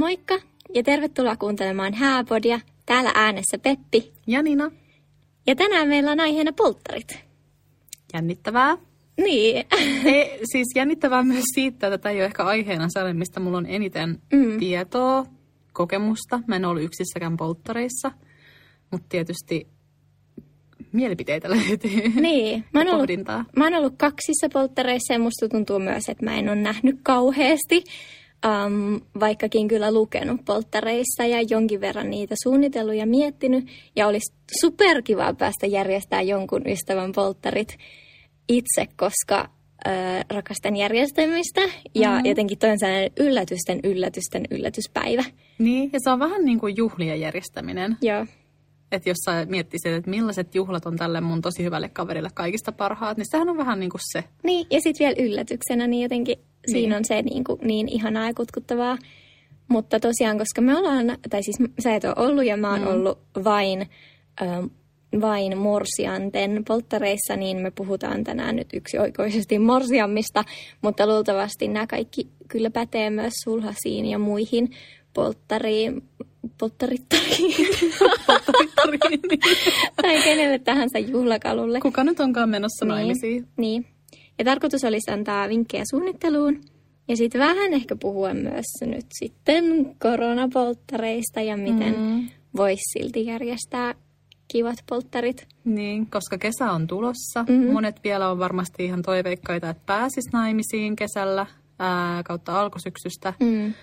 Moikka ja tervetuloa kuuntelemaan Hääpodia. Täällä äänessä Peppi. Ja Nina. Ja tänään meillä on aiheena polttarit. Jännittävää. Niin. Ei, siis jännittävää myös siitä, että tämä ei ole ehkä aiheena sellainen, mistä mulla on eniten mm. tietoa, kokemusta. Mä en ollut yksissäkään polttareissa, mutta tietysti mielipiteitä löytyy. Niin. Mä oon, ollut, mä oon ollut kaksissa polttareissa ja musta tuntuu myös, että mä en ole nähnyt kauheasti. Um, vaikkakin kyllä lukenut polttareissa ja jonkin verran niitä suunnitellut ja miettinyt. Ja olisi superkivaa päästä järjestämään jonkun ystävän polttarit itse, koska äh, rakastan järjestämistä. Ja mm-hmm. jotenkin toi on sellainen yllätysten, yllätysten, yllätyspäivä. Niin, ja se on vähän niin kuin juhlien järjestäminen. Joo. Että jos sä miettisit, että millaiset juhlat on tälle mun tosi hyvälle kaverille kaikista parhaat, niin sehän on vähän niin kuin se. Niin, ja sitten vielä yllätyksenä, niin jotenkin niin. siinä on se niin, kuin, niin ihanaa ja kutkuttavaa. Mutta tosiaan, koska me ollaan, tai siis sä et ole ollut ja mä oon mm. ollut vain, ähm, vain morsianten polttareissa, niin me puhutaan tänään nyt yksioikoisesti morsiammista, mutta luultavasti nämä kaikki kyllä pätee myös sulhasiin ja muihin polttariin, polttarittariin. polttarittariin. tai kenelle tahansa juhlakalulle. Kuka nyt onkaan menossa niin, naimisiin? Niin. Ja tarkoitus olisi antaa vinkkejä suunnitteluun. Ja sitten vähän ehkä puhua myös nyt sitten koronapolttareista ja miten mm. voisi silti järjestää kivat polttarit. Niin, koska kesä on tulossa. Mm-hmm. Monet vielä on varmasti ihan toiveikkaita, että pääsis naimisiin kesällä ää, kautta alkusyksystä. Mm.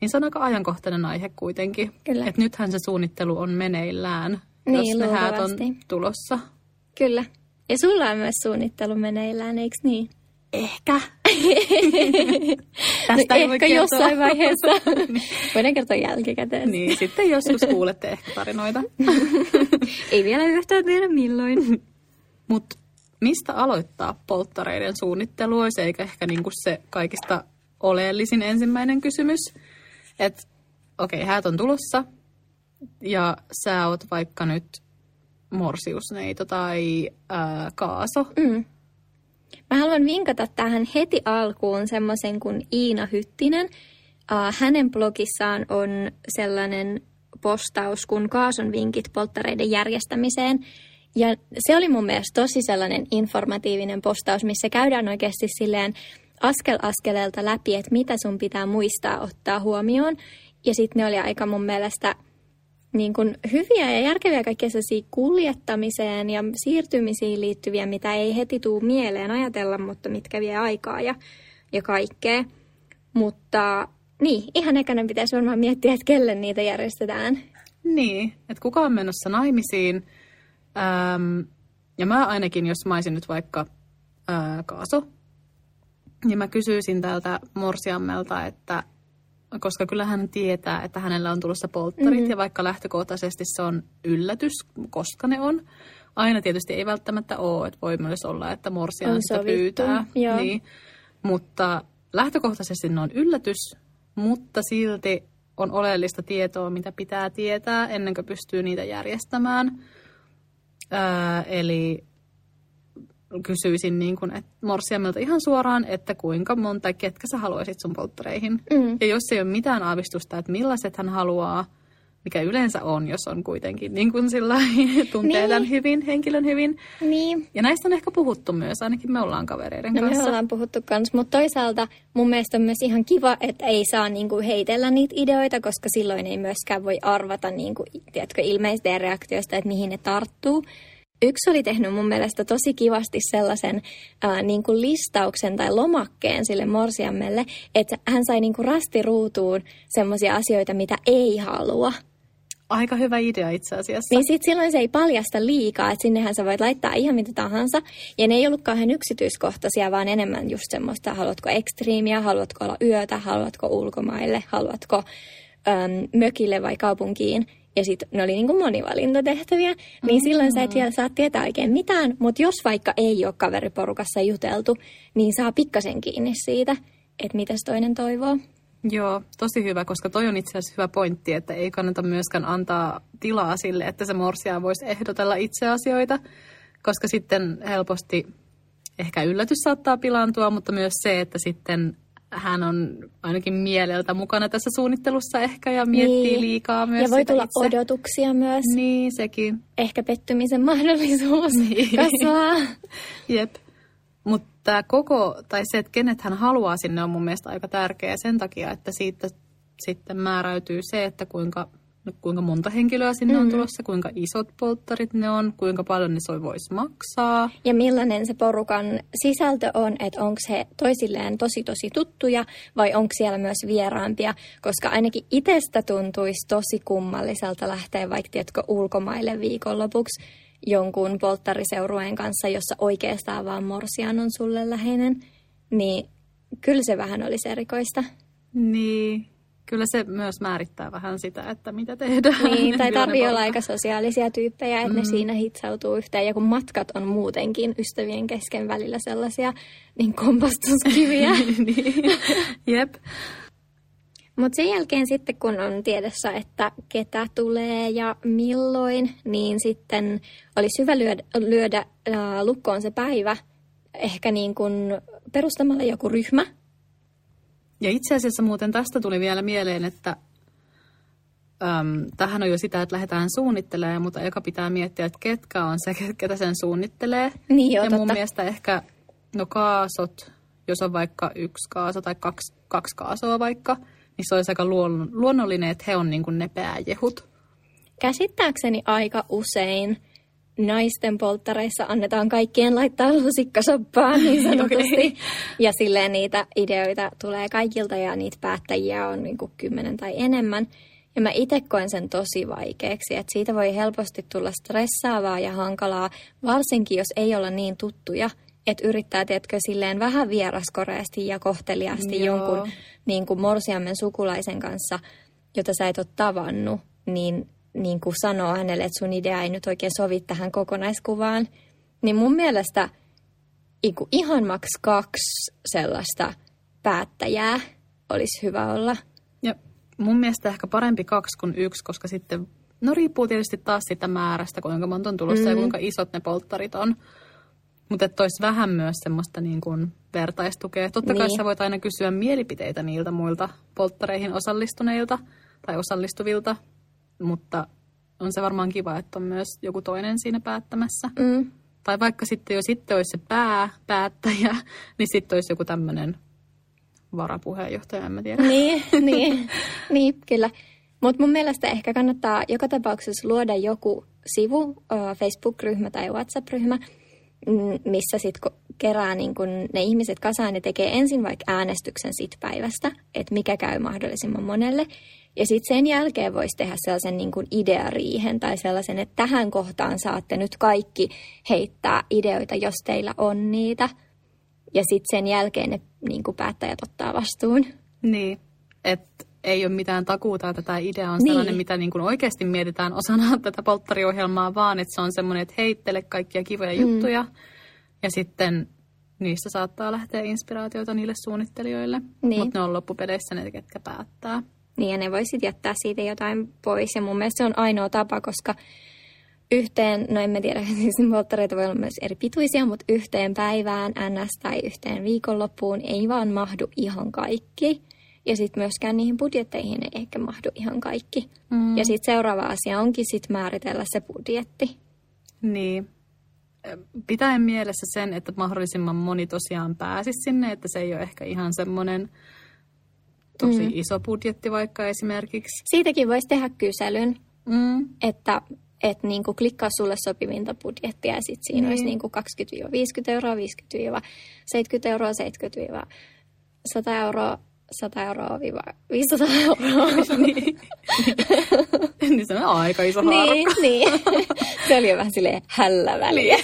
Niin se on aika ajankohtainen aihe kuitenkin. Kyllä. Et nythän se suunnittelu on meneillään, niin, jos ne häät on tulossa. Kyllä. Ja sulla on myös suunnittelu meneillään, eikö niin? Ehkä. Tästä no, ei ehkä jossain vaiheessa. Voidaan kertoa jälkikäteen. Niin, sitten joskus kuulette ehkä tarinoita. ei vielä yhtään tiedä milloin. Mutta mistä aloittaa polttareiden suunnittelu olisi eikä ehkä niinku se kaikista oleellisin ensimmäinen kysymys. Että okei, okay, häät on tulossa ja sä oot vaikka nyt morsiusneito tai ää, kaaso. Mm. Mä haluan vinkata tähän heti alkuun semmoisen kuin Iina Hyttinen. Äh, hänen blogissaan on sellainen postaus kuin Kaason vinkit polttareiden järjestämiseen. Ja se oli mun mielestä tosi sellainen informatiivinen postaus, missä käydään oikeasti silleen askel askeleelta läpi, että mitä sun pitää muistaa ottaa huomioon. Ja sitten ne oli aika mun mielestä niin kuin hyviä ja järkeviä kaikkia kuljettamiseen ja siirtymisiin liittyviä, mitä ei heti tuu mieleen ajatella, mutta mitkä vie aikaa ja, ja kaikkea. Mutta niin, ihan ekana pitäisi varmaan miettiä, että kelle niitä järjestetään. Niin, että kuka on menossa naimisiin. Ähm, ja mä ainakin, jos mä nyt vaikka äh, kaaso, niin mä kysyisin tältä morsiammelta, että koska kyllä hän tietää, että hänellä on tulossa polttarit mm-hmm. ja vaikka lähtökohtaisesti se on yllätys, koska ne on. Aina tietysti ei välttämättä ole, että voi myös olla, että morsia sitä pyytää. Niin. Mutta lähtökohtaisesti ne on yllätys, mutta silti on oleellista tietoa, mitä pitää tietää ennen kuin pystyy niitä järjestämään. Öö, eli kysyisin niin kuin, että morsiamelta ihan suoraan, että kuinka monta, ketkä sä haluaisit sun polttareihin. Mm. Ja jos ei ole mitään aavistusta, että millaiset hän haluaa, mikä yleensä on, jos on kuitenkin niin kuin sillä tuntee niin. tämän hyvin, henkilön hyvin. Niin. Ja näistä on ehkä puhuttu myös, ainakin me ollaan kavereiden no, kanssa. me ollaan puhuttu kanssa, mutta toisaalta mun mielestä on myös ihan kiva, että ei saa niin kuin heitellä niitä ideoita, koska silloin ei myöskään voi arvata niin kuin, tiedätkö, ilmeistä reaktioista, että mihin ne tarttuu. Yksi oli tehnyt mun mielestä tosi kivasti sellaisen ää, niin kuin listauksen tai lomakkeen sille morsiammelle, että hän sai niin kuin rastiruutuun semmoisia asioita, mitä ei halua. Aika hyvä idea itse asiassa. Niin sit silloin se ei paljasta liikaa, että sinnehän sä voit laittaa ihan mitä tahansa. Ja ne ei ollut kauhean yksityiskohtaisia, vaan enemmän just semmoista, haluatko ekstriimiä, haluatko olla yötä, haluatko ulkomaille, haluatko äm, mökille vai kaupunkiin ja sitten ne oli niinku monivalintatehtäviä, niin mm-hmm. silloin sä et vielä saa tietää oikein mitään, mutta jos vaikka ei ole kaveriporukassa juteltu, niin saa pikkasen kiinni siitä, että mitä toinen toivoo. Joo, tosi hyvä, koska toi on itse asiassa hyvä pointti, että ei kannata myöskään antaa tilaa sille, että se morsia voisi ehdotella itse asioita, koska sitten helposti ehkä yllätys saattaa pilaantua, mutta myös se, että sitten hän on ainakin mieleltä mukana tässä suunnittelussa ehkä ja miettii Niin. liikaa myös Ja voi tulla itse. odotuksia myös. Niin, sekin. Ehkä pettymisen mahdollisuus Niin. kasvaa. Jep. Mutta koko, tai se, että kenet hän haluaa sinne, on mun mielestä aika tärkeä sen takia, että siitä sitten määräytyy se, että kuinka, no, kuinka monta henkilöä sinne on tulossa, kuinka isot polttarit ne on, kuinka paljon ne soi voisi maksaa. Ja millainen se porukan sisältö on, että onko he toisilleen tosi tosi tuttuja vai onko siellä myös vieraampia, koska ainakin itsestä tuntuisi tosi kummalliselta lähteä vaikka tiedätkö, ulkomaille viikonlopuksi jonkun polttariseurueen kanssa, jossa oikeastaan vaan morsian on sulle läheinen, niin kyllä se vähän olisi erikoista. Niin, kyllä se myös määrittää vähän sitä, että mitä tehdään. Niin, tai tarvii olla aika sosiaalisia tyyppejä, että mm. ne siinä hitsautuu yhteen. Ja kun matkat on muutenkin ystävien kesken välillä sellaisia niin kompastuskiviä. niin. Jep. Mutta sen jälkeen sitten, kun on tiedossa, että ketä tulee ja milloin, niin sitten olisi hyvä lyödä, lyödä äh, lukkoon se päivä ehkä niin kuin perustamalla joku ryhmä. Ja itse asiassa muuten tästä tuli vielä mieleen, että äm, tähän on jo sitä, että lähdetään suunnittelemaan, mutta eka pitää miettiä, että ketkä on se, ketä sen suunnittelee. Niin joo, ja mun totta. mielestä ehkä, no kaasot, jos on vaikka yksi kaaso tai kaksi, kaksi kaasoa vaikka, niin se olisi aika luon, luonnollinen, että he on niin kuin ne pääjehut. Käsittääkseni aika usein naisten polttareissa annetaan kaikkien laittaa lusikkasoppaan niin sanotusti. Okei. Ja silleen niitä ideoita tulee kaikilta ja niitä päättäjiä on niin kuin kymmenen tai enemmän. Ja mä itse koen sen tosi vaikeaksi, että siitä voi helposti tulla stressaavaa ja hankalaa, varsinkin jos ei olla niin tuttuja, että yrittää, tiedätkö, silleen vähän vieraskoreasti ja kohteliaasti Joo. jonkun niin kuin morsiammen sukulaisen kanssa, jota sä et ole tavannut, niin, niin kuin sanoo hänelle, että sun idea ei nyt oikein sovi tähän kokonaiskuvaan. Niin mun mielestä iku, ihan maks kaksi sellaista päättäjää olisi hyvä olla. Ja mun mielestä ehkä parempi kaksi kuin yksi, koska sitten, no riippuu tietysti taas sitä määrästä, kuinka monta on tulossa mm. ja kuinka isot ne polttarit on. Mutta että olisi vähän myös semmoista niin kuin vertaistukea. Totta kai Niin. sä voit aina kysyä mielipiteitä niiltä muilta polttareihin osallistuneilta tai osallistuvilta, mutta on se varmaan kiva, että on myös joku toinen siinä päättämässä. Mm. Tai vaikka sitten jo sitten olisi se pää, päättäjä, niin sitten olisi joku tämmöinen varapuheenjohtaja, en mä tiedä. Niin, niin, niin kyllä. Mutta mun mielestä ehkä kannattaa joka tapauksessa luoda joku sivu, Facebook-ryhmä tai WhatsApp-ryhmä, missä sitten kerää niin kun ne ihmiset kasaan ja tekee ensin vaikka äänestyksen sit päivästä, että mikä käy mahdollisimman monelle. Ja sitten sen jälkeen voisi tehdä sellaisen niin kuin ideariihen tai sellaisen, että tähän kohtaan saatte nyt kaikki heittää ideoita, jos teillä on niitä. Ja sitten sen jälkeen ne niin kuin päättäjät ottaa vastuun. Niin, että ei ole mitään takuuta, että tämä idea on Niin. sellainen, mitä niin kuin oikeasti mietitään osana tätä polttariohjelmaa, vaan että se on semmoinen, että heittele kaikkia kivoja juttuja. Ja sitten niistä saattaa lähteä inspiraatioita niille suunnittelijoille. Niin. Mutta ne on loppupeleissä ne, ketkä päättää. Niin ja ne voisit jättää siitä jotain pois. Ja mun mielestä se on ainoa tapa, koska yhteen, no en mä tiedä, siis polttareita voi olla myös eri pituisia, mutta yhteen päivään NS tai yhteen viikonloppuun ei vaan mahdu ihan kaikki. Ja sitten myöskään niihin budjetteihin ei ehkä mahdu ihan kaikki. Mm. Ja sitten seuraava asia onkin sitten määritellä se budjetti. Niin. Pitäen mielessä sen, että mahdollisimman moni tosiaan pääsisi sinne, että se ei ole ehkä ihan semmoinen tosi mm. iso budjetti vaikka esimerkiksi. Siitäkin voisi tehdä kyselyn, Mm. että et niinku klikkaa sulle sopivinta budjettia ja sitten siinä Niin. olisi niinku 20-50 euroa, 50-70 euroa, 70-100 euroa, 100 euroa, viiva 500 euroa. niin. niin se on aika iso niin, haarukka. niin. Se oli jo vähän silleen hällä väliä.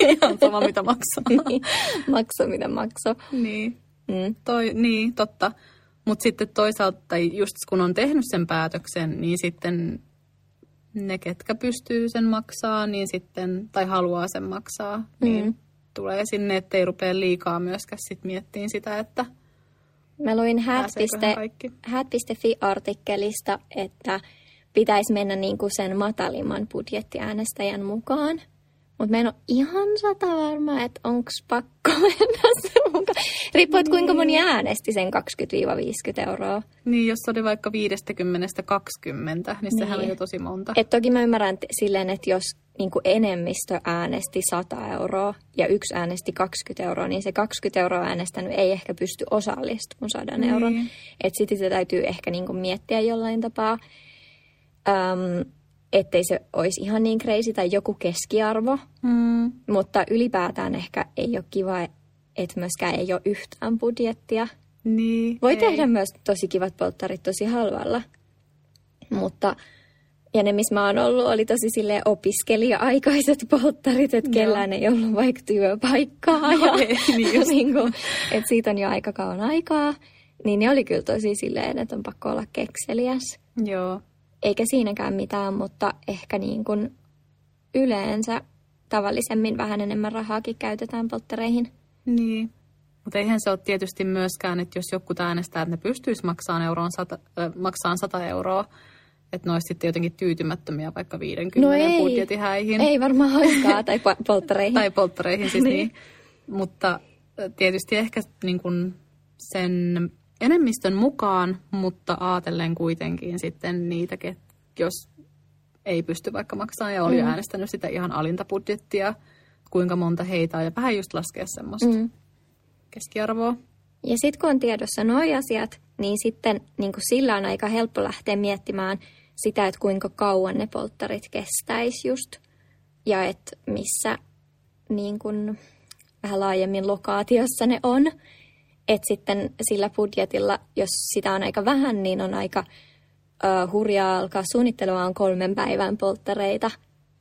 Ihan sama mitä maksaa. niin. Makso mitä makso. niin. Mm. Toi, niin, totta. Mutta sitten toisaalta, tai just kun on tehnyt sen päätöksen, niin sitten ne, ketkä pystyy sen maksaa, niin sitten, tai haluaa sen maksaa, niin Mm. tulee sinne, ettei rupea liikaa myöskään sit miettiin sitä, että Mä luin hat.fi-artikkelista, että pitäisi mennä niin kuin sen matalimman budjettiäänestäjän mukaan. Mutta mä en ole ihan sata varma, että onko pakko mennä se mukaan. Riippuu, että kuinka moni Niin. äänesti sen 20-50 euroa. Niin, jos oli vaikka 50-20, niin sehän Niin. on jo tosi monta. Et toki mä ymmärrän t- silleen, että jos niin enemmistö äänesti 100 euroa ja yksi äänesti 20 euroa, niin se 20 euroa äänestänyt ei ehkä pysty osallistumaan 100 Niin. euron. Että sitten sitä täytyy ehkä niin miettiä jollain tapaa, äm, ettei se olisi ihan niin crazy tai joku keskiarvo. Mm. Mutta ylipäätään ehkä ei ole kiva, että myöskään ei ole yhtään budjettia. Niin, Voi ei. tehdä myös tosi kivat polttarit tosi halvalla. Mutta, ja ne missä mä oon ollut, oli tosi sille opiskelija-aikaiset polttarit, että Joo. kellään ei ollut vaikka työpaikkaa. Ja, Ei, niin niin kuin, että siitä on jo aika kauan aikaa. Niin ne oli kyllä tosi silleen, että on pakko olla kekseliäs. Joo. Eikä siinäkään mitään, mutta ehkä niin kuin yleensä tavallisemmin vähän enemmän rahaakin käytetään polttareihin. Niin. Mutta eihän se ole tietysti myöskään, että jos joku äänestää, että ne pystyisi maksamaan, euroon sata, äh, maksamaan 100 euroa, että ne olisi sitten jotenkin tyytymättömiä vaikka 50 No ei. budjetihäihin. Ei varmaan hauskaa tai po- polttareihin. Tai polttareihin siis niin. Niin. Mutta tietysti ehkä niin kuin sen enemmistön mukaan, mutta ajatellen kuitenkin sitten niitä, jos ei pysty vaikka maksamaan ja oli mm. äänestänyt sitä ihan alinta budjettia, kuinka monta heitä on ja vähän just laskea semmoista mm. Keskiarvoa. Ja sitten kun on tiedossa nuo asiat, niin sitten niin sillä on aika helppo lähteä miettimään sitä, että kuinka kauan ne polttarit kestäisi just. Ja että missä niin kuin, vähän laajemmin lokaatiossa ne on. Että sitten sillä budjetilla, jos sitä on aika vähän, niin on aika uh, hurjaa alkaa suunnittelua on kolmen päivän polttareita,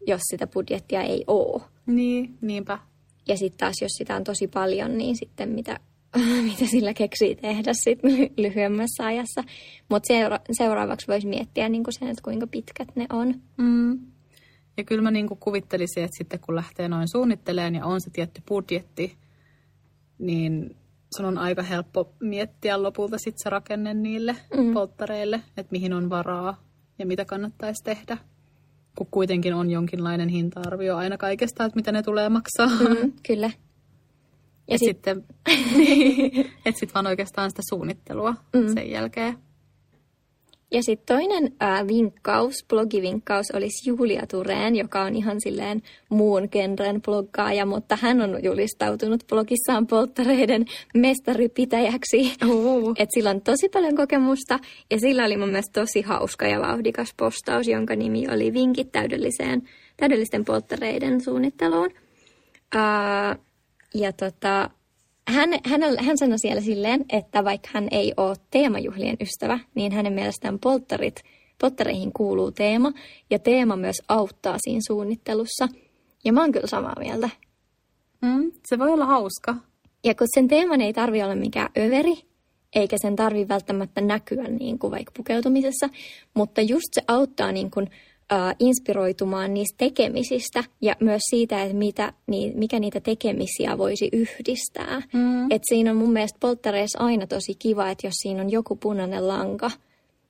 jos sitä budjettia ei ole. Niin, niinpä. Ja sitten taas, jos sitä on tosi paljon, niin sitten mitä, mitä sillä keksii tehdä sit ly- lyhyemmässä ajassa. Mutta seura- seuraavaksi voisi miettiä niin sen, että kuinka pitkät ne on. Mm. Ja kyllä mä niin kuin kuvittelisin, että sitten kun lähtee noin suunnittelemaan ja on se tietty budjetti, niin sun on aika helppo miettiä lopulta sitten se rakenne niille mm. polttareille, että mihin on varaa ja mitä kannattaisi tehdä. Kun kuitenkin on jonkinlainen hinta-arvio aina kaikesta, että mitä ne tulee maksaa. Mm. Kyllä. Ja sit- sitten, että sitten vaan oikeastaan sitä suunnittelua mm. sen jälkeen. Ja sitten toinen ää, vinkkaus, blogivinkkaus olisi Julia Tureen, joka on ihan silleen muun genren bloggaaja, mutta hän on julistautunut blogissaan polttareiden mestaripitäjäksi. Uh. Et sillä on tosi paljon kokemusta ja sillä oli mun mielestä tosi hauska ja vauhdikas postaus, jonka nimi oli Vinkit täydelliseen, täydellisten polttareiden suunnitteluun. Ää, ja tota, hän, hän, hän sanoi siellä silleen, että vaikka hän ei ole teemajuhlien ystävä, niin hänen mielestään polttarit, polttareihin kuuluu teema ja teema myös auttaa siinä suunnittelussa. Ja mä oon kyllä samaa mieltä. Mm, se voi olla hauska. Ja kun sen teeman ei tarvi olla mikään överi, eikä sen tarvi välttämättä näkyä niin kuin vaikka pukeutumisessa, mutta just se auttaa niin kuin, äh, inspiroitumaan niistä tekemisistä ja myös siitä, että mitä, niin, mikä niitä tekemisiä voisi yhdistää. Mm. Et siinä on mun mielestä polttareissa aina tosi kiva, että jos siinä on joku punainen lanka,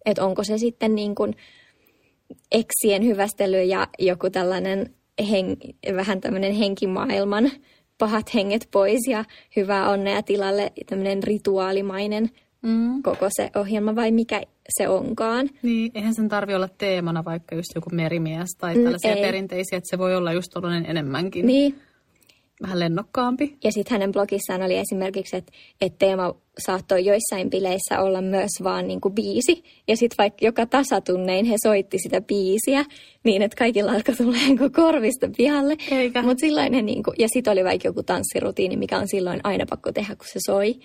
että onko se sitten niin kuin eksien hyvästely ja joku tällainen hen, vähän tämmöinen henkimaailman pahat henget pois ja hyvää onnea tilalle tämmöinen rituaalimainen Mm. koko se ohjelma vai mikä se onkaan. Niin, eihän sen tarvi olla teemana vaikka just joku merimies tai tällaisia ei. perinteisiä, että se voi olla just tollainen enemmänkin Niin. vähän lennokkaampi. Ja sitten hänen blogissaan oli esimerkiksi, että, että teema saattoi joissain bileissä olla myös vaan niin kuin biisi. Ja sitten vaikka joka tasatunnein he soitti sitä biisiä, niin että kaikilla alkoi tulla niin kuin korvista pihalle. Eikä. Mut silloin he niin kuin, ja sitten oli vaikka joku tanssirutiini, mikä on silloin aina pakko tehdä, kun se soi.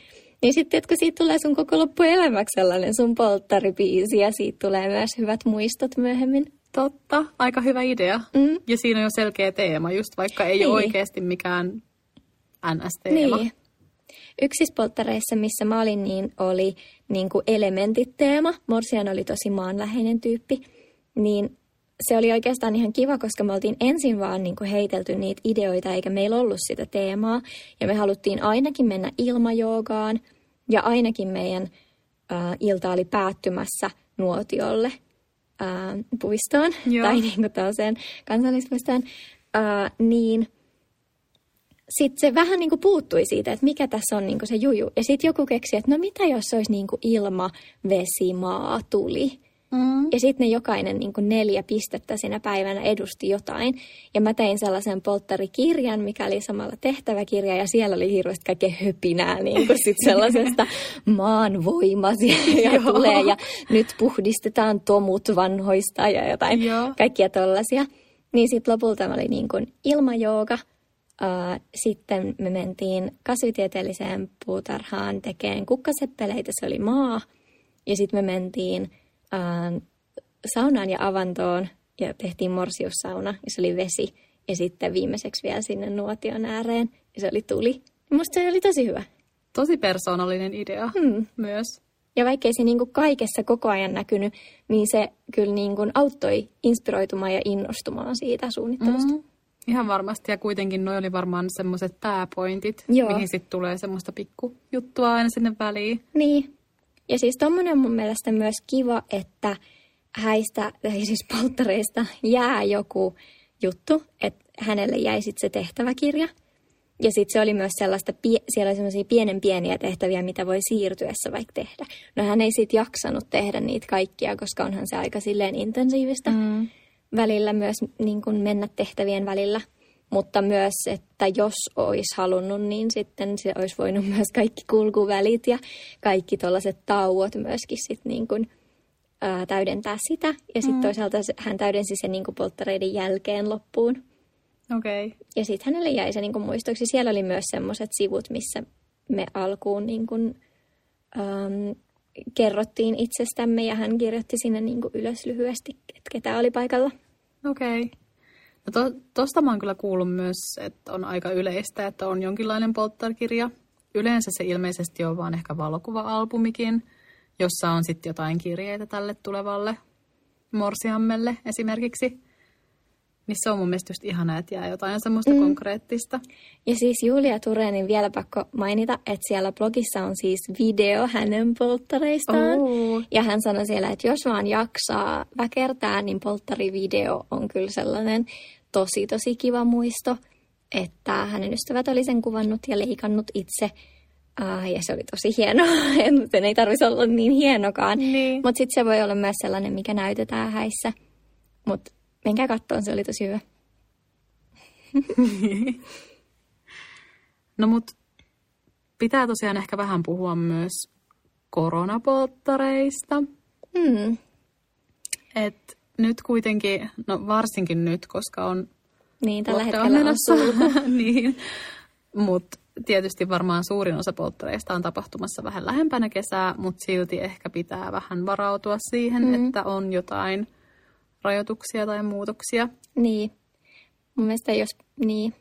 Niin sitten, että kun siitä tulee sun koko loppuelämäksi sellainen sun polttaribiisi ja siitä tulee myös hyvät muistot myöhemmin. Totta, aika hyvä idea. Mm. Ja siinä on jo selkeä teema, just vaikka ei Niin. ole oikeasti mikään NS-teema. Niin. Yksissä polttareissa, missä mä olin, niin oli niin kuin elementit-teema. Morsian oli tosi maanläheinen tyyppi. Niin se oli oikeastaan ihan kiva, koska me oltiin ensin vaan niin kuin heitelty niitä ideoita, eikä meillä ollut sitä teemaa. Ja me haluttiin ainakin mennä ilmajoogaan, ja ainakin meidän äh, ilta oli päättymässä nuotiolle äh, puistoon, Joo. tai niin kuin tällaiseen kansallispuistoon. Äh, niin sitten se vähän niin kuin puuttui siitä, että mikä tässä on niin kuin se juju. Ja sitten joku keksi, että no mitä jos se olisi niin kuin ilma, vesi, maa, tuli. Mm. Ja sitten ne jokainen niin kuin neljä pistettä siinä päivänä edusti jotain. Ja mä tein sellaisen polttarikirjan, mikä oli samalla tehtäväkirja, ja siellä oli hirveästi kaikkea höpinää niin kuin sit sellaisesta maan ja tulee, ja nyt puhdistetaan tomut vanhoista ja jotain, Joo. kaikkia tollaisia. Niin sitten lopulta oli niin kuin ilmajooga, sitten me mentiin kasvitieteelliseen puutarhaan tekemään kukkaseppeleitä, se oli maa. Ja sitten me mentiin uh, saunaan ja avantoon ja tehtiin morsiussauna ja se oli vesi. Ja sitten viimeiseksi vielä sinne nuotion ääreen ja se oli tuli. Musta se oli tosi hyvä. Tosi persoonallinen idea hmm. myös. Ja vaikkei se niin kuin kaikessa koko ajan näkynyt, niin se kyllä niin kuin auttoi inspiroitumaan ja innostumaan siitä suunnittelusta. Mm-hmm. Ihan varmasti, ja kuitenkin noi oli varmaan semmoiset pääpointit, Joo. mihin sitten tulee semmoista pikkujuttua aina sinne väliin. Niin. Ja siis tommonen on mun mielestä myös kiva, että häistä, tai siis polttareista jää joku juttu, että hänelle jäi sitten se tehtäväkirja. Ja sitten se oli myös sellaista, siellä oli sellaisia pienen pieniä tehtäviä, mitä voi siirtyessä vaikka tehdä. No hän ei sitten jaksanut tehdä niitä kaikkia, koska onhan se aika silleen intensiivistä. Mm välillä myös niin kuin mennä tehtävien välillä. Mutta myös, että jos olisi halunnut, niin sitten se olisi voinut myös kaikki kulkuvälit ja kaikki tuollaiset tauot myöskin sit niin kuin, ää, täydentää sitä. Ja sitten mm. toisaalta hän täydensi sen niin kuin polttareiden jälkeen loppuun. Okay. Ja sitten hänelle jäi se niin kuin muistoksi. Siellä oli myös semmoiset sivut, missä me alkuun niin kuin, ähm, kerrottiin itsestämme ja hän kirjoitti sinne niin kuin ylös lyhyesti, että ketä oli paikalla. Okei. Okay. No to, tosta mä oon kyllä kuullut myös, että on aika yleistä, että on jonkinlainen polttarkirja. Yleensä se ilmeisesti on vaan ehkä valokuva-albumikin, jossa on sitten jotain kirjeitä tälle tulevalle morsiammelle esimerkiksi missä on mun mielestä just ihana, että jää jotain semmoista mm. konkreettista. Ja siis Julia Turenin vielä pakko mainita, että siellä blogissa on siis video hänen polttareistaan. Oh. Ja hän sanoi siellä, että jos vaan jaksaa väkertää, niin polttarivideo on kyllä sellainen tosi tosi kiva muisto, että hänen ystävät oli sen kuvannut ja leikannut itse. Uh, ja se oli tosi hieno, sen ei tarvitsisi olla niin hienokaan. Niin. Mutta sitten se voi olla myös sellainen, mikä näytetään häissä. Mutta Menkää kattoon, se oli tosi hyvä. no mut pitää tosiaan ehkä vähän puhua myös koronapolttareista. Mm. Et nyt kuitenkin, no varsinkin nyt, koska on niin, tällä hetkellä menossa. on niin. Mutta tietysti varmaan suurin osa polttareista on tapahtumassa vähän lähempänä kesää, mutta silti ehkä pitää vähän varautua siihen, mm. että on jotain rajoituksia tai muutoksia. Niin. Mun mielestä jos niin,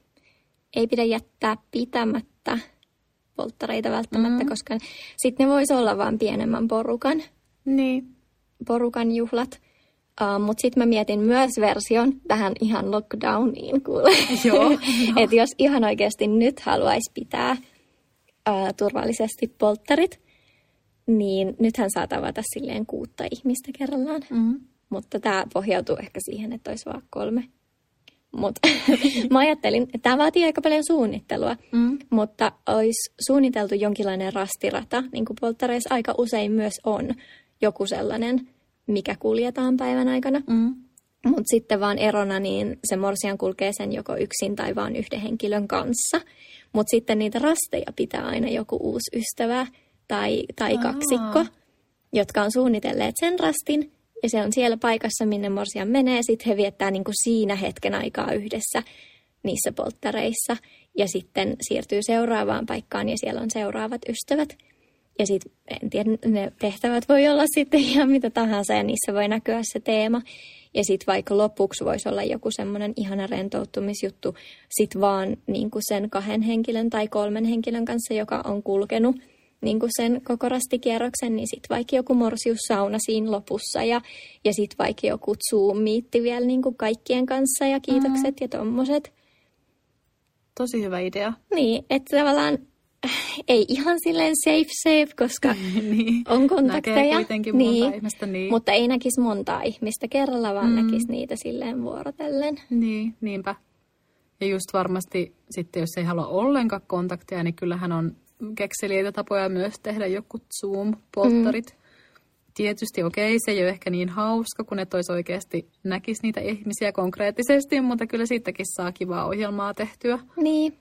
ei pidä jättää pitämättä polttareita välttämättä, mm. koska sitten ne voisi olla vain pienemmän porukan. Niin. Porukan juhlat. Uh, Mutta sitten mä mietin myös version tähän ihan lockdowniin, kuule. Joo. että jos ihan oikeasti nyt haluaisi pitää uh, turvallisesti polttarit, niin nythän saa tavata silleen kuutta ihmistä kerrallaan. Mm. Mutta tämä pohjautuu ehkä siihen, että olisi vaan kolme. Mutta mä ajattelin, että tämä vaatii aika paljon suunnittelua, mm. mutta olisi suunniteltu jonkinlainen rastirata, niin kuin polttareissa aika usein myös on joku sellainen, mikä kuljetaan päivän aikana. Mm. Mutta sitten vaan erona, niin se morsian kulkee sen joko yksin tai vaan yhden henkilön kanssa. Mutta sitten niitä rasteja pitää aina joku uusi ystävä tai, tai kaksikko, jotka on suunnitelleet sen rastin. Ja se on siellä paikassa, minne morsian menee. Sitten he viettää niin kuin siinä hetken aikaa yhdessä niissä polttareissa. Ja sitten siirtyy seuraavaan paikkaan ja siellä on seuraavat ystävät. Ja sitten, en tiedä, ne tehtävät voi olla sitten ihan mitä tahansa ja niissä voi näkyä se teema. Ja sitten vaikka lopuksi voisi olla joku semmoinen ihana rentouttumisjuttu sit vaan niin kuin sen kahden henkilön tai kolmen henkilön kanssa, joka on kulkenut – niin kuin sen koko rastikierroksen, niin sitten vaikka joku morsiussauna siinä lopussa ja, ja sitten vaikka joku Zoom-miitti vielä niin kuin kaikkien kanssa ja kiitokset mm-hmm. ja tommoset. Tosi hyvä idea. Niin, että tavallaan ei ihan silleen safe safe, koska niin. on kontakteja. Näkee kuitenkin monta niin. ihmistä. Niin. Mutta ei näkisi montaa ihmistä kerralla, vaan mm. näkisi niitä silleen vuorotellen. Niin, niinpä. Ja just varmasti sitten, jos ei halua ollenkaan kontaktia, niin kyllähän on kekseliäitä tapoja myös tehdä joku Zoom-polttarit. Mm. Tietysti okei, okay, se ei ole ehkä niin hauska, kun et olisi oikeasti näkisi niitä ihmisiä konkreettisesti, mutta kyllä siitäkin saa kivaa ohjelmaa tehtyä. Niin,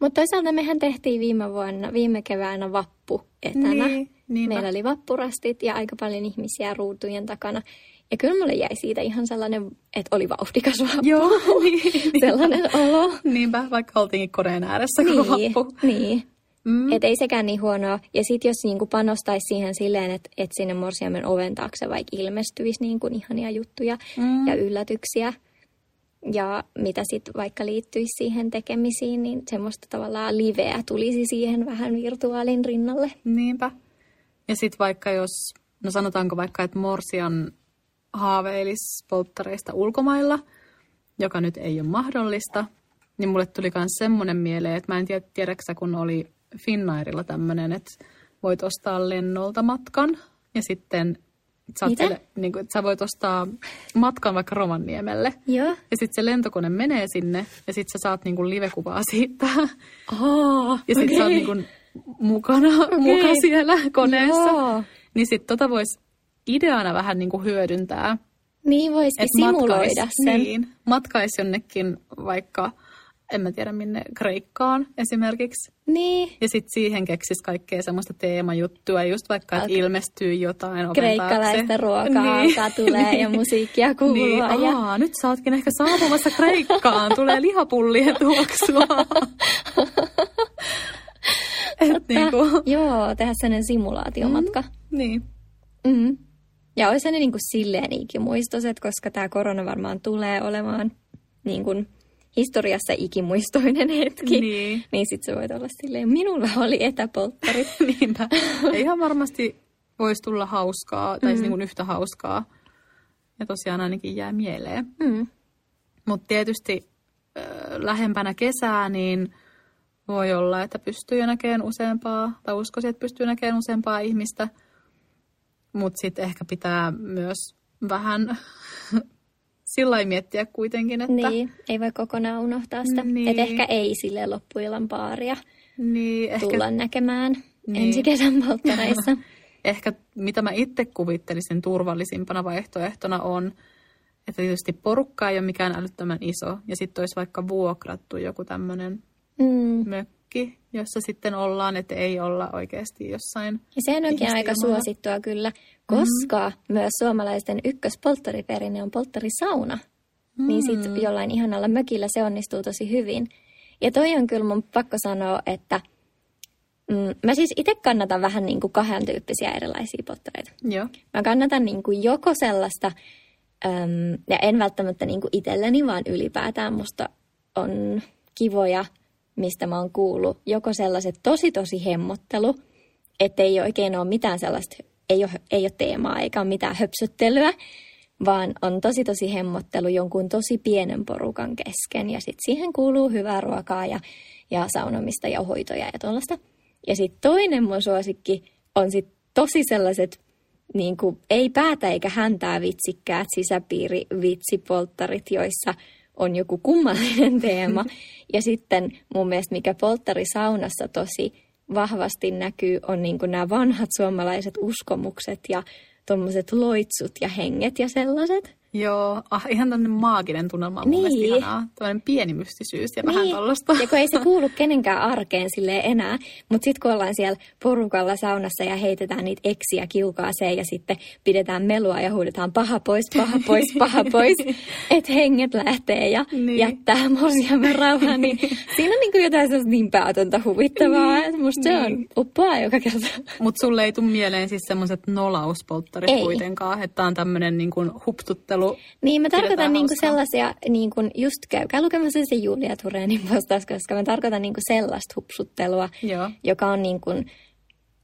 mutta toisaalta mehän tehtiin viime vuonna, viime keväänä vappu etänä. Niin, niinpä. Meillä oli vappurastit ja aika paljon ihmisiä ruutujen takana. Ja kyllä mulle jäi siitä ihan sellainen, että oli vauhdikas vappu. Joo, niin, sellainen olo. Niinpä, vaikka oltiinkin koneen ääressä niin, vappu. Niin, Mm. Että ei sekään niin huonoa. Ja sitten jos niinku panostaisi siihen silleen, että et sinne morsiamen oven taakse vaikka ilmestyisi niinku ihania juttuja mm. ja yllätyksiä, ja mitä sitten vaikka liittyisi siihen tekemisiin, niin semmoista tavallaan liveä tulisi siihen vähän virtuaalin rinnalle. Niinpä. Ja sitten vaikka jos, no sanotaanko vaikka, että Morsian haaveilis polttareista ulkomailla, joka nyt ei ole mahdollista, niin mulle tuli myös semmoinen mieleen, että mä en tiedä, tiedäksä, kun oli Finnairilla tämmöinen, että voit ostaa lennolta matkan ja sitten Sä, sille, niin kuin, sä voit ostaa matkan vaikka Rovaniemelle. Joo. Ja sitten se lentokone menee sinne ja sitten sä saat niin kuin live-kuvaa siitä. Oh, ja sitten okay. sä oot niin kuin, mukana okay. muka siellä koneessa. Joo. Niin sitten tota voisi ideana vähän niin kuin hyödyntää. Niin voisikin simuloida matkais, sen. Niin, matkaisi jonnekin vaikka en mä tiedä minne, Kreikkaan esimerkiksi. Niin. Ja sitten siihen keksis kaikkea semmoista teemajuttua, just vaikka, että ilmestyy jotain Kreikkalaista ruokaa niin. tulee ja musiikkia kuuluu. Niin, ja... Aa, nyt sä ootkin ehkä saapumassa Kreikkaan, tulee lihapullien tuoksua. Et niinku. Joo, tehdä sellainen simulaatiomatka. Mm, niin. Mm. Ja olisi ne niinku silleen ikimuistoiset, koska tämä korona varmaan tulee olemaan niin kuin historiassa ikimuistoinen hetki. Niin. Niin sit se voit olla silleen, minulla oli etäpolttari. Niinpä. Ja ihan varmasti voisi tulla hauskaa, tai mm. niin kuin yhtä hauskaa. Ja tosiaan ainakin jää mieleen. Mm. Mutta tietysti äh, lähempänä kesää, niin voi olla, että pystyy näkemään useampaa, tai uskoisin, että pystyy näkemään useampaa ihmistä. Mutta sitten ehkä pitää myös vähän sillä miettiä kuitenkin, että... Niin, ei voi kokonaan unohtaa sitä. Niin. Että ehkä ei sille loppuillan paaria niin, ehkä... tulla näkemään niin. ensi kesän polttareissa. ehkä mitä mä itse kuvittelisin turvallisimpana vaihtoehtona on, että tietysti porukka ei ole mikään älyttömän iso. Ja sitten olisi vaikka vuokrattu joku tämmöinen mm. mökki, jossa sitten ollaan, että ei olla oikeasti jossain... Ja sehän onkin aika suosittua kyllä, koska mm. myös suomalaisten ykköspolttariperinne on polttarisauna. Mm. Niin sitten jollain ihanalla mökillä se onnistuu tosi hyvin. Ja toi on kyllä mun pakko sanoa, että mm, mä siis itse kannatan vähän niin kuin kahden tyyppisiä erilaisia polttareita. Joo. Mä kannatan niin kuin joko sellaista, äm, ja en välttämättä niin kuin itselleni, vaan ylipäätään musta on kivoja, mistä mä oon kuullut, joko sellaiset tosi tosi hemmottelu, ettei oikein ole mitään sellaista ei ole, ei ole teemaa eikä ole mitään höpsöttelyä, vaan on tosi tosi hemmottelu jonkun tosi pienen porukan kesken. Ja sitten siihen kuuluu hyvää ruokaa ja, ja saunomista ja hoitoja ja tuollaista. Ja sitten toinen mun suosikki on sitten tosi sellaiset niin kuin, ei päätä eikä häntää vitsikkäät sisäpiirivitsipolttarit, joissa on joku kummallinen teema. Ja sitten mun mielestä mikä polttarisaunassa tosi vahvasti näkyy, on niin nämä vanhat suomalaiset uskomukset ja tuommoiset loitsut ja henget ja sellaiset. Joo, ah, ihan tämmöinen maaginen tunnelma on niin. mun ihanaa. Tämmöinen pieni mystisyys ja niin. vähän tollasta. Ja kun ei se kuulu kenenkään arkeen sille enää, mutta sitten kun ollaan siellä porukalla saunassa ja heitetään niitä eksiä kiukaaseen ja sitten pidetään melua ja huudetaan paha pois, paha pois, paha pois, että henget lähtee ja niin. jättää morsiamme rauhaan, niin siinä on niin jotain sellaista niin päätöntä huvittavaa, niin. että musta niin. se on niin. uppoa joka kerta. Mutta sulle ei tule mieleen siis semmoiset nolauspolttarit ei. kuitenkaan, että on tämmöinen niin huptuttelu ollut. Niin, mä tarkoitan niinku sellaisia, niinku just käykää lukemassa se Julia Turenin vastaus, koska mä tarkoitan niinku sellaista hupsuttelua, Joo. joka on niinku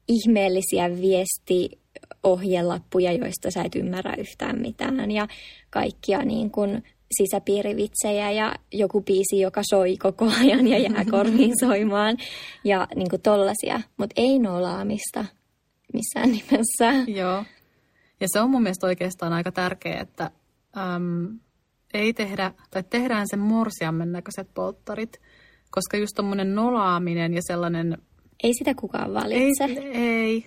ihmeellisiä viestiohjelappuja, joista sä et ymmärrä yhtään mitään ja kaikkia niin kuin sisäpiirivitsejä ja joku biisi, joka soi koko ajan ja jää korviin soimaan ja niin kuin tollasia, mutta ei nolaamista missään nimessä. Joo. Ja se on mun mielestä oikeastaan aika tärkeää, että äm, ei tehdä, tai tehdään sen morsiammen näköiset polttarit, koska just tommonen nolaaminen ja sellainen... Ei sitä kukaan valitse. Ei, ei.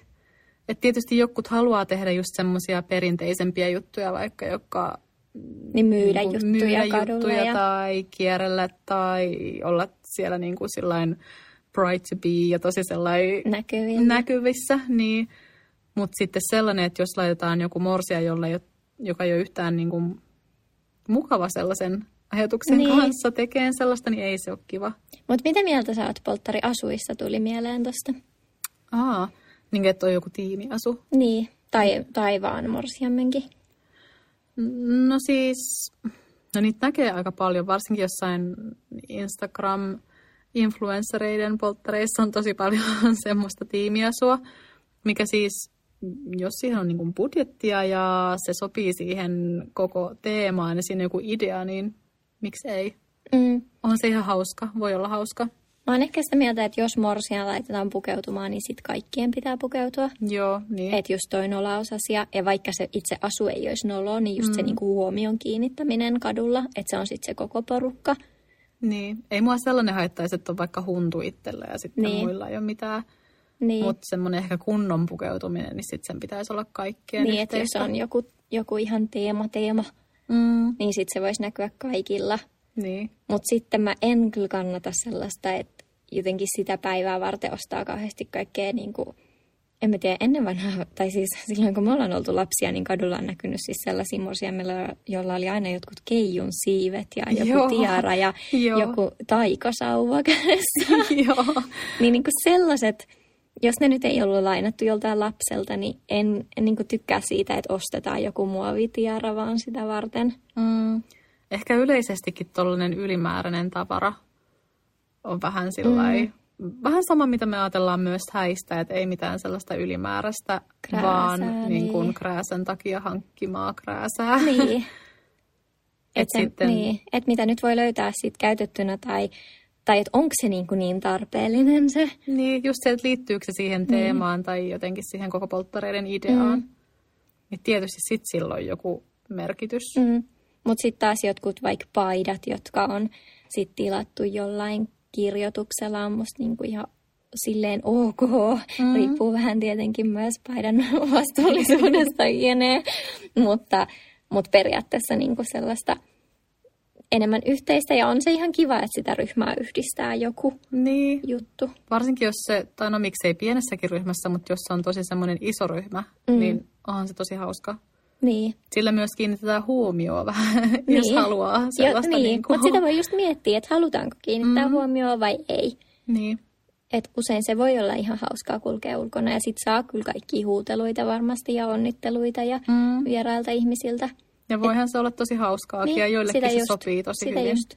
Et tietysti jokut haluaa tehdä just semmoisia perinteisempiä juttuja, vaikka jotka niin myydä niin juttuja myydä kadulla. Juttuja ja... tai kierrellä tai olla siellä niin kuin sillain bright to be ja tosi sellainen näkyvissä. Niin. Mutta sitten sellainen, että jos laitetaan joku morsia, jolle, joka ei ole yhtään niin kuin mukava sellaisen ajatuksen niin. kanssa tekeen sellaista, niin ei se ole kiva. Mutta mitä mieltä sä oot polttariasuissa tuli mieleen tosta? Aa, niin että on joku tiimiasu. Niin, tai, tai vaan morsiammenkin. No siis, no niitä näkee aika paljon, varsinkin jossain Instagram-influenssereiden polttareissa on tosi paljon semmoista tiimiasua, mikä siis, jos siihen on niin budjettia ja se sopii siihen koko teemaan ja siinä joku idea, niin miksi ei? Mm. On se ihan hauska, voi olla hauska. Mä oon ehkä sitä mieltä, että jos morsia laitetaan pukeutumaan, niin sit kaikkien pitää pukeutua. Joo, niin. Että just toi nolausasia, ja vaikka se itse asu ei olisi nolo, niin just mm. se niinku huomion kiinnittäminen kadulla, että se on sitten se koko porukka. Niin, ei mua sellainen haittaisi, että on vaikka huntu itsellä ja sitten niin. muilla ei ole mitään. Niin. Mutta semmoinen ehkä kunnon pukeutuminen, niin sitten sen pitäisi olla kaikkien Niin, että jos on joku, joku ihan teema, teema, mm. niin sitten se voisi näkyä kaikilla. Niin. Mutta sitten mä en kyllä kannata sellaista, että jotenkin sitä päivää varten ostaa kauheasti kaikkea niin kuin, en mä tiedä, ennen vanhaa, tai siis silloin kun me ollaan oltu lapsia, niin kadulla on näkynyt siis sellaisia morsia, joilla oli aina jotkut keijun siivet ja joku Joo. tiara ja Joo. joku taikasauva kädessä. Joo. niin, niin kuin sellaiset, jos ne nyt ei ollut lainattu joltain lapselta, niin en, en niin tykkää siitä, että ostetaan joku muovitiara vaan sitä varten. Mm. Ehkä yleisestikin tuollainen ylimääräinen tavara on vähän sillai, mm. vähän sama, mitä me ajatellaan myös häistä, että ei mitään sellaista ylimääräistä, krääsää, vaan niin. Niin kuin krääsän takia hankkimaa krääsää. Niin. Et, et, sitten... niin. et mitä nyt voi löytää sit käytettynä tai, tai että onko se niin, kuin niin tarpeellinen se. Niin, just se, että liittyykö se siihen niin. teemaan niin. tai jotenkin siihen koko polttareiden ideaan. Mm. Niin tietysti sitten silloin joku merkitys. Mm. Mutta sitten taas jotkut vaikka paidat, jotka on sitten tilattu jollain kirjoituksella on musta niinku ihan silleen ok. Mm-hmm. Riippuu vähän tietenkin myös paidan vastuullisuudesta jne. mutta, mutta periaatteessa niinku sellaista enemmän yhteistä ja on se ihan kiva, että sitä ryhmää yhdistää joku niin. juttu. Varsinkin jos se, tai no miksei pienessäkin ryhmässä, mutta jos se on tosi semmoinen iso ryhmä, mm. niin onhan se tosi hauska. Niin. Sillä myös kiinnitetään huomioon vähän, niin. jos haluaa sellaista. Ja, niin, niin kuin... mutta sitä voi just miettiä, että halutaanko kiinnittää mm. huomioon vai ei. Niin. Et usein se voi olla ihan hauskaa kulkea ulkona ja sit saa kyllä kaikki huuteluita varmasti ja onnitteluita ja mm. vierailta ihmisiltä. Ja voihan Et, se olla tosi hauskaa niin, ja joillekin se just, sopii tosi sitä hyvin. Just.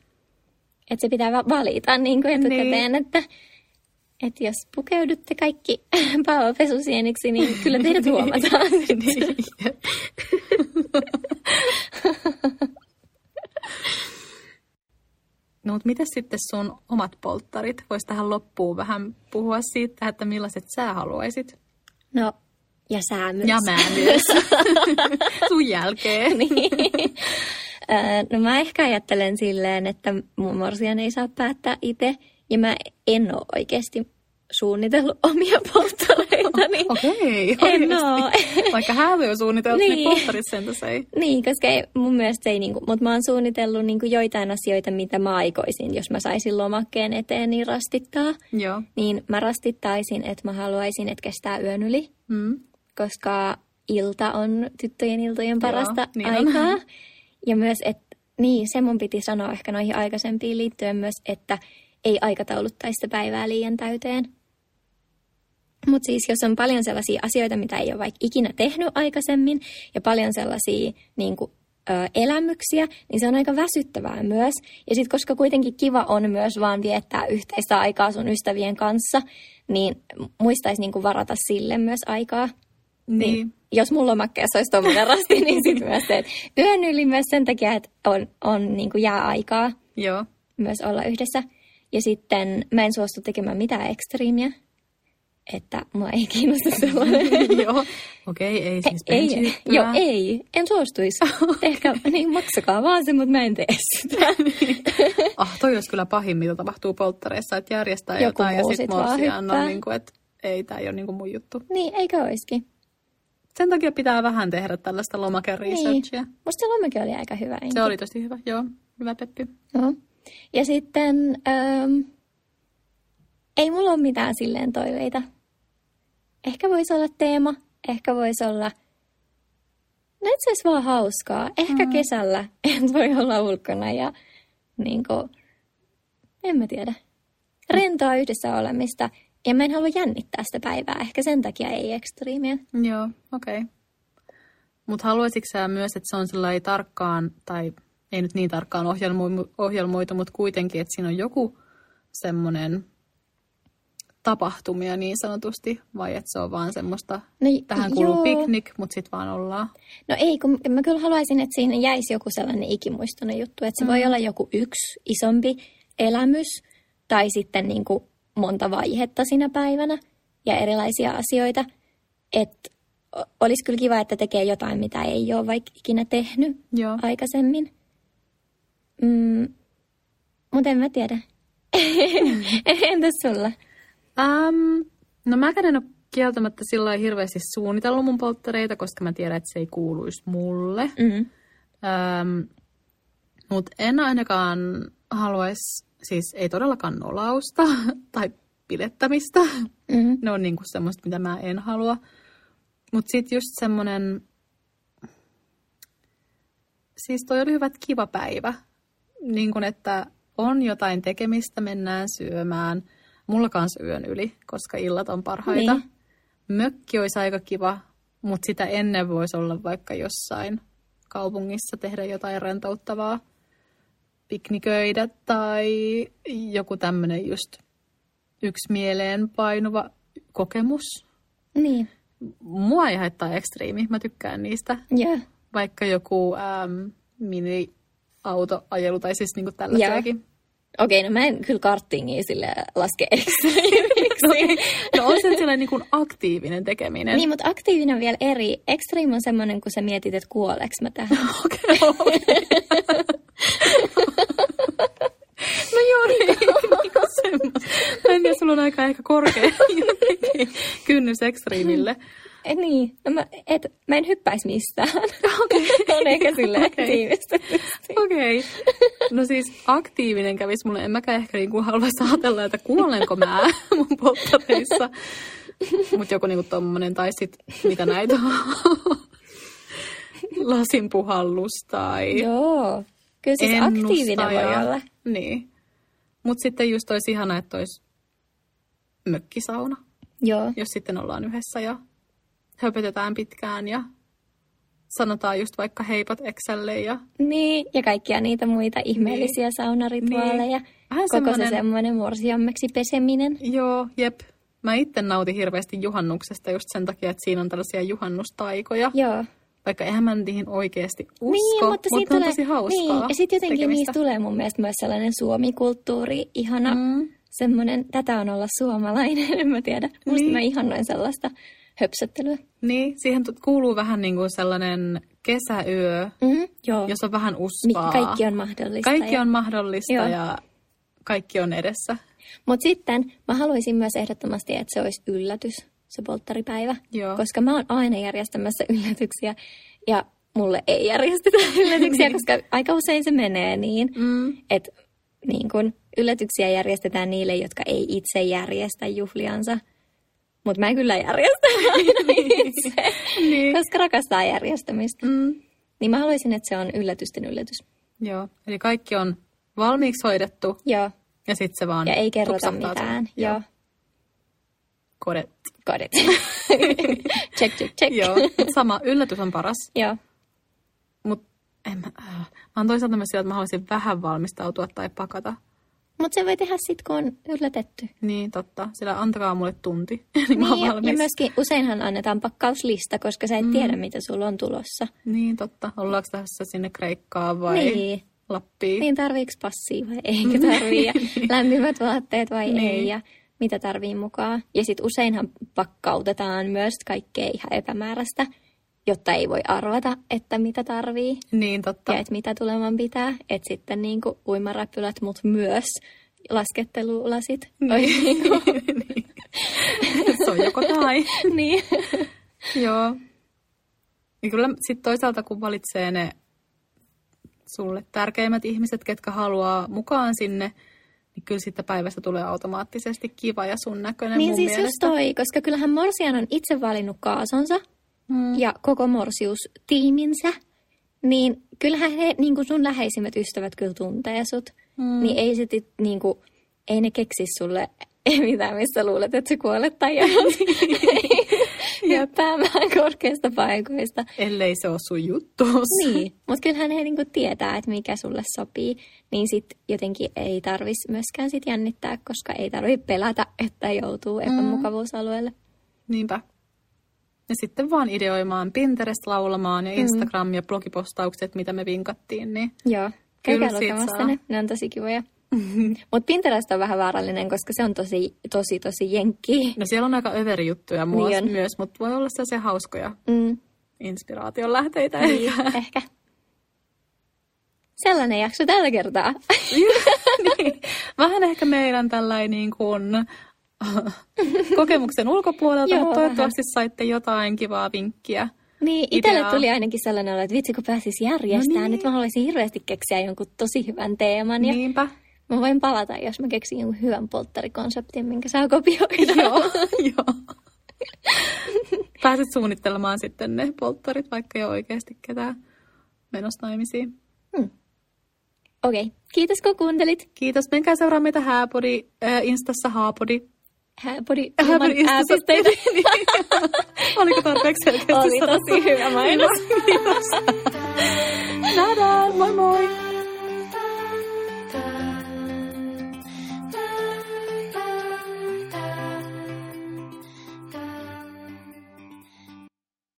Että se pitää valita niin kuin etukäteen, niin. että että jos pukeudutte kaikki paavapesusieniksi, niin kyllä teidät huomataan. niin, no mutta miten sitten sun omat polttarit? Voisi tähän loppuun vähän puhua siitä, että millaiset sä haluaisit? No, ja sä myös. Ja mä myös. sun jälkeen. niin. No mä ehkä ajattelen silleen, että mun morsian ei saa päättää itse ja mä en ole oikeasti suunnitellut omia polttareita. Niin Okei, okay, en ole. Vaikka häävy on suunniteltu, niin, niin polttarit sentäs ei. Niin, koska ei, mun mielestä ei, niin kuin, mutta mä oon suunnitellut niin kuin joitain asioita, mitä mä aikoisin. Jos mä saisin lomakkeen eteen, niin rastittaa. Joo. Niin mä rastittaisin, että mä haluaisin, että kestää yön yli. Mm. Koska ilta on tyttöjen iltojen parasta Joo, niin aikaa. On. Ja myös, että niin, se mun piti sanoa ehkä noihin aikaisempiin liittyen myös, että ei aikatauluttaisi sitä päivää liian täyteen. Mutta siis jos on paljon sellaisia asioita, mitä ei ole vaikka ikinä tehnyt aikaisemmin ja paljon sellaisia niin kuin, ö, elämyksiä, niin se on aika väsyttävää myös. Ja sitten koska kuitenkin kiva on myös vaan viettää yhteistä aikaa sun ystävien kanssa, niin muistaisi niin kuin varata sille myös aikaa. Niin. niin jos mulla lomakkeessa olisi tuommoinen rasti, niin sitten myös se, että yön yli myös sen takia, että on, on niin kuin jää aikaa Joo. myös olla yhdessä. Ja sitten mä en suostu tekemään mitään ekstriimiä. että mua ei kiinnosta sellainen. Joo, okei, okay, ei siis ei, joo, ei, en suostuisi. Ehkä, niin maksakaa vaan se, mutta mä en tee sitä. Ah, toi olisi kyllä pahin, mitä tapahtuu polttareissa, että järjestää Joku jotain ja sitten sit vaan hyppää. on niin kuin, että ei, tämä ei ole niin kuin mun juttu. niin, eikö olisikin? Sen takia pitää vähän tehdä tällaista lomakeresearchia. Niin. Musta se lomakin oli aika hyvä. Se oli tosi hyvä, joo. Hyvä Peppi. Joo. Ja sitten ähm, ei mulla ole mitään silleen toiveita. Ehkä voisi olla teema, ehkä voisi olla... No itse asiassa vaan hauskaa. Ehkä mm. kesällä et voi olla ulkona ja niin kuin, en mä tiedä. Rentoa yhdessä olemista. Ja mä en halua jännittää sitä päivää. Ehkä sen takia ei ekstriimiä. Joo, okei. Okay. Mutta haluaisitko sä myös, että se on sellainen tarkkaan, tai ei nyt niin tarkkaan ohjelmoitu, ohjelmoitu mutta kuitenkin, että siinä on joku semmoinen tapahtumia niin sanotusti, vai että se on vaan semmoista, No, tähän kuuluu joo. piknik, mutta sitten vaan ollaan. No ei, kun mä kyllä haluaisin, että siinä jäisi joku sellainen ikimuistoinen juttu, että se mm. voi olla joku yksi isompi elämys tai sitten niin kuin monta vaihetta siinä päivänä ja erilaisia asioita. Että olisi kyllä kiva, että tekee jotain, mitä ei ole vaikka ikinä tehnyt Joo. aikaisemmin. Mm, mutta en mä tiedä. Entäs sulla? Um, no mä en ole kieltämättä sillä hirveästi suunnitellut mun polttereita, koska mä tiedän, että se ei kuuluisi mulle. Mm. Um, Mutta en ainakaan haluaisi, siis ei todellakaan nolausta tai pidettämistä. Mm. Ne on niinku semmoista, mitä mä en halua. Mutta sitten just semmoinen, siis toi oli hyvä, että kiva päivä. Niin kun, että on jotain tekemistä, mennään syömään. Mulla kanssa yön yli, koska illat on parhaita. Niin. Mökki olisi aika kiva, mutta sitä ennen voisi olla vaikka jossain kaupungissa tehdä jotain rentouttavaa. Pikniköidä tai joku tämmöinen just yksi mieleen painuva kokemus. Niin, Mua ei haittaa ekstriimi, mä tykkään niistä. joo. Vaikka joku ähm, mini-autoajelu tai siis niinku tällaisiakin. Okei, no mä en kyllä karttingia sille laske ekstriimiksi. No on se sellainen niinku aktiivinen tekeminen. Niin, mutta aktiivinen on vielä eri. Extreme on semmoinen, kun sä mietit, että kuoleks mä tähän. Okei, okei. No joo, niin, niinku semmoista. Mä en tiedä, sulla on aika ehkä korkea kynnys ekstriimille. Et niin, no mä, et, mä en hyppäisi mistään. Okei. on ehkä sille Okei. Okei. No siis aktiivinen kävisi mulle. En mäkään ehkä niinku haluaisi ajatella, että kuolenko mä mun polttareissa. Mutta joku niinku tommonen, tai sit mitä näitä on. Lasin puhallus tai Joo. Kyllä siis aktiivinen voi olla. Niin. Mutta sitten just olisi ihana, että olisi mökkisauna, Joo. jos sitten ollaan yhdessä ja höpötetään pitkään ja sanotaan just vaikka heipat Excelle ja Niin, ja kaikkia niitä muita ihmeellisiä saunarituaaleja. Niin. Vähän Koko se semmoinen- semmoinen morsiammeksi peseminen. Joo, jep. Mä itse nautin hirveästi juhannuksesta just sen takia, että siinä on tällaisia juhannustaikoja. Joo. Vaikka eihän mä niihin oikeasti usko, niin, mutta, siitä on tulee, tosi hauskaa Niin, ja sitten jotenkin tekemistä. niistä tulee mun mielestä myös sellainen suomikulttuuri, ihana Mm. Semmoinen, tätä on olla suomalainen, en mä tiedä. Musta Niin. mä ihannoin sellaista höpsöttelyä. Niin, siihen kuuluu vähän niin kuin sellainen kesäyö, Mm, joo, jos on vähän uskaa. kaikki on mahdollista. Kaikki ja... on mahdollista Joo. ja kaikki on edessä. Mutta sitten mä haluaisin myös ehdottomasti, että se olisi yllätys, se polttaripäivä. Joo. Koska mä oon aina järjestämässä yllätyksiä ja mulle ei järjestetä yllätyksiä, koska aika usein se menee niin, Mm. että niin kun yllätyksiä järjestetään niille, jotka ei itse järjestä juhliansa. Mutta mä en kyllä järjestä aina itse, Niin. koska rakastaa järjestämistä. Mm. Niin mä haluaisin, että se on yllätysten yllätys. Joo, eli kaikki on valmiiksi hoidettu Joo, ja sitten se vaan ja ei kerrota mitään. sun- Joo, Kodet. it. check, check, check. Joo, mut sama, yllätys on paras. Joo. Mutta en mä, äh, mä oon toisaalta myös sillä, että mä haluaisin vähän valmistautua tai pakata. Mutta se voi tehdä sitten, kun on yllätetty. Niin, totta. Sillä antakaa mulle tunti, niin mä oon Niin, ja, valmis. ja myöskin useinhan annetaan pakkauslista, koska sä et mm. tiedä, mitä sulla on tulossa. Niin, totta. Ollaanko tässä sinne Kreikkaan vai Niin. Lappiin? Niin tarviiko passia vai eikö tarvii, ja lämpimät vaatteet vai Niin. ei. Ja mitä tarvii mukaan. Ja sitten useinhan pakkautetaan myös kaikkea ihan epämääräistä, jotta ei voi arvata, että mitä tarvii Niin, totta. ja että mitä tuleman pitää. Että sitten niin kuin uimaräpylät, mutta myös laskettelulasit. Niin kuin, niin. Se on joko tai. niin. Joo. Ja kyllä sitten toisaalta, kun valitsee ne sulle tärkeimmät ihmiset, ketkä haluaa mukaan sinne, niin kyllä sitten päivästä tulee automaattisesti kiva ja sun näköinen Niin mun siis just mielestä. toi, koska kyllähän Morsian on itse valinnut kaasonsa Mm. ja koko Morsius-tiiminsä, niin kyllähän he, niin kuin sun läheisimmät ystävät kyllä tuntee sut. Mm. Niin ei, se, tit- niin kuin, ei ne keksi sulle mitään, missä luulet, että sä kuolet tai hyppäämään korkeista paikoista. Ellei se ole sun juttu. Niin, mutta kyllähän he niinku tietää, että mikä sulle sopii, niin sit jotenkin ei tarvis myöskään sit jännittää, koska ei tarvitse pelätä, että joutuu epämukavuusalueelle. Niinpä. Ja sitten vaan ideoimaan Pinterest laulamaan Mm. ja Instagram ja blogipostaukset, mitä me vinkattiin, niin Joo, Kyllä käykää lukemassa ne, ne on tosi kivoja. Mutta Pinterest on vähän vaarallinen, koska se on tosi, tosi, tosi jenkki. no siellä on aika överi juttuja Niin myös, mutta voi olla sellaisia hauskoja Mm, inspiraation lähteitä. niin, ehkä. Sellainen jakso tällä kertaa. niin. Vähän ehkä meidän tällainen niin kuin, kokemuksen ulkopuolelta, Joo, mutta toivottavasti saitte jotain kivaa vinkkiä. Niin, itselle tuli ainakin sellainen olo, että vitsi kun pääsis järjestämään, No niin. nyt mä haluaisin hirveästi keksiä jonkun tosi hyvän teeman. Ja Niinpä. mä voin palata, jos mä keksin jonkun hyvän polttarikonseptin, minkä saa kopioida. Joo, joo. Pääset suunnittelemaan sitten ne polttarit, vaikka ei ole oikeasti ketään menossa naimisiin. Okei, okay. kiitos kun kuuntelit. Kiitos. Menkää seuraa meitä Hääpodi, äh, Instassa Haapodi. Hääpodi Instassa. ääpisteitä. Oliko tarpeeksi selkeästi Oli tosi hyvä mainos. Nähdään. Moi moi.